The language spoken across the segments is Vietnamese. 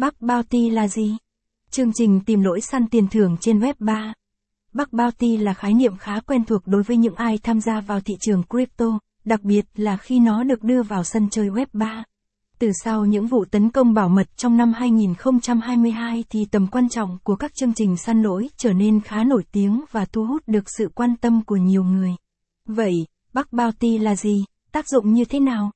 Bắc Bounty là gì? Chương trình tìm lỗi săn tiền thưởng trên web 3. Bắc Bounty là khái niệm khá quen thuộc đối với những ai tham gia vào thị trường crypto, đặc biệt là khi nó được đưa vào sân chơi web 3. Từ sau những vụ tấn công bảo mật trong năm 2022 thì tầm quan trọng của các chương trình săn lỗi trở nên khá nổi tiếng và thu hút được sự quan tâm của nhiều người. Vậy, Bắc Bounty là gì? Tác dụng như thế nào?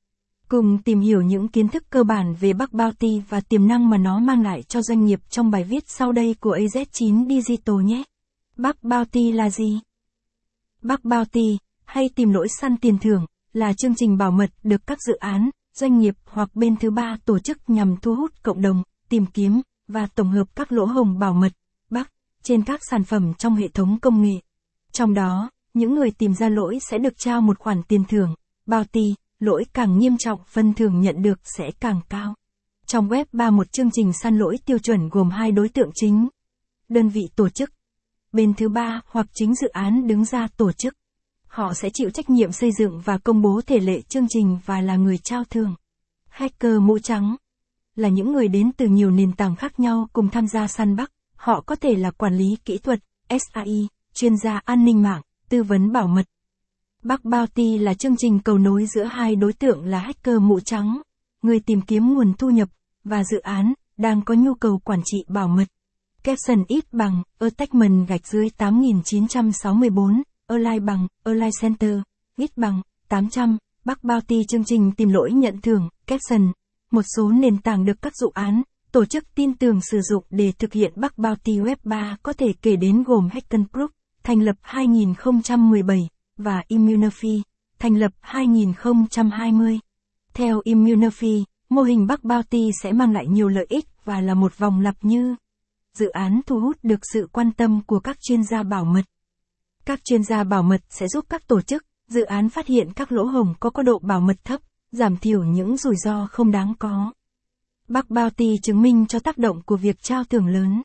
Cùng tìm hiểu những kiến thức cơ bản về Bắc Bounty và tiềm năng mà nó mang lại cho doanh nghiệp trong bài viết sau đây của AZ9 Digital nhé. Bắc Bounty là gì? Bắc Bounty, hay tìm lỗi săn tiền thưởng, là chương trình bảo mật được các dự án, doanh nghiệp hoặc bên thứ ba tổ chức nhằm thu hút cộng đồng, tìm kiếm và tổng hợp các lỗ hồng bảo mật, Bắc, trên các sản phẩm trong hệ thống công nghệ. Trong đó, những người tìm ra lỗi sẽ được trao một khoản tiền thưởng, bounty, lỗi càng nghiêm trọng phần thưởng nhận được sẽ càng cao. Trong web 3 một chương trình săn lỗi tiêu chuẩn gồm hai đối tượng chính. Đơn vị tổ chức. Bên thứ ba hoặc chính dự án đứng ra tổ chức. Họ sẽ chịu trách nhiệm xây dựng và công bố thể lệ chương trình và là người trao thưởng. Hacker mũ trắng. Là những người đến từ nhiều nền tảng khác nhau cùng tham gia săn bắt. Họ có thể là quản lý kỹ thuật, SAI, chuyên gia an ninh mạng, tư vấn bảo mật, Bắc Bounty là chương trình cầu nối giữa hai đối tượng là hacker mũ trắng, người tìm kiếm nguồn thu nhập, và dự án, đang có nhu cầu quản trị bảo mật. Caption ít bằng, attachment gạch dưới 8964, align bằng, align center, ít bằng, 800, Bắc Bounty chương trình tìm lỗi nhận thưởng, caption. Một số nền tảng được các dự án, tổ chức tin tưởng sử dụng để thực hiện Bắc Bounty Web 3 có thể kể đến gồm Hacken Group thành lập 2017 và ImmunoFi thành lập 2020. Theo ImmunoFi mô hình Bắc Bounty sẽ mang lại nhiều lợi ích và là một vòng lặp như dự án thu hút được sự quan tâm của các chuyên gia bảo mật. Các chuyên gia bảo mật sẽ giúp các tổ chức, dự án phát hiện các lỗ hổng có có độ bảo mật thấp, giảm thiểu những rủi ro không đáng có. Bắc Bounty chứng minh cho tác động của việc trao thưởng lớn.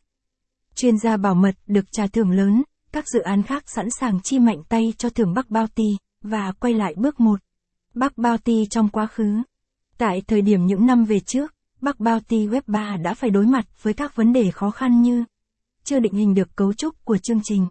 Chuyên gia bảo mật được trả thưởng lớn, các dự án khác sẵn sàng chi mạnh tay cho thưởng Bắc Bounty, và quay lại bước một. Bắc Bounty trong quá khứ. Tại thời điểm những năm về trước, Bắc Bounty Web 3 đã phải đối mặt với các vấn đề khó khăn như chưa định hình được cấu trúc của chương trình,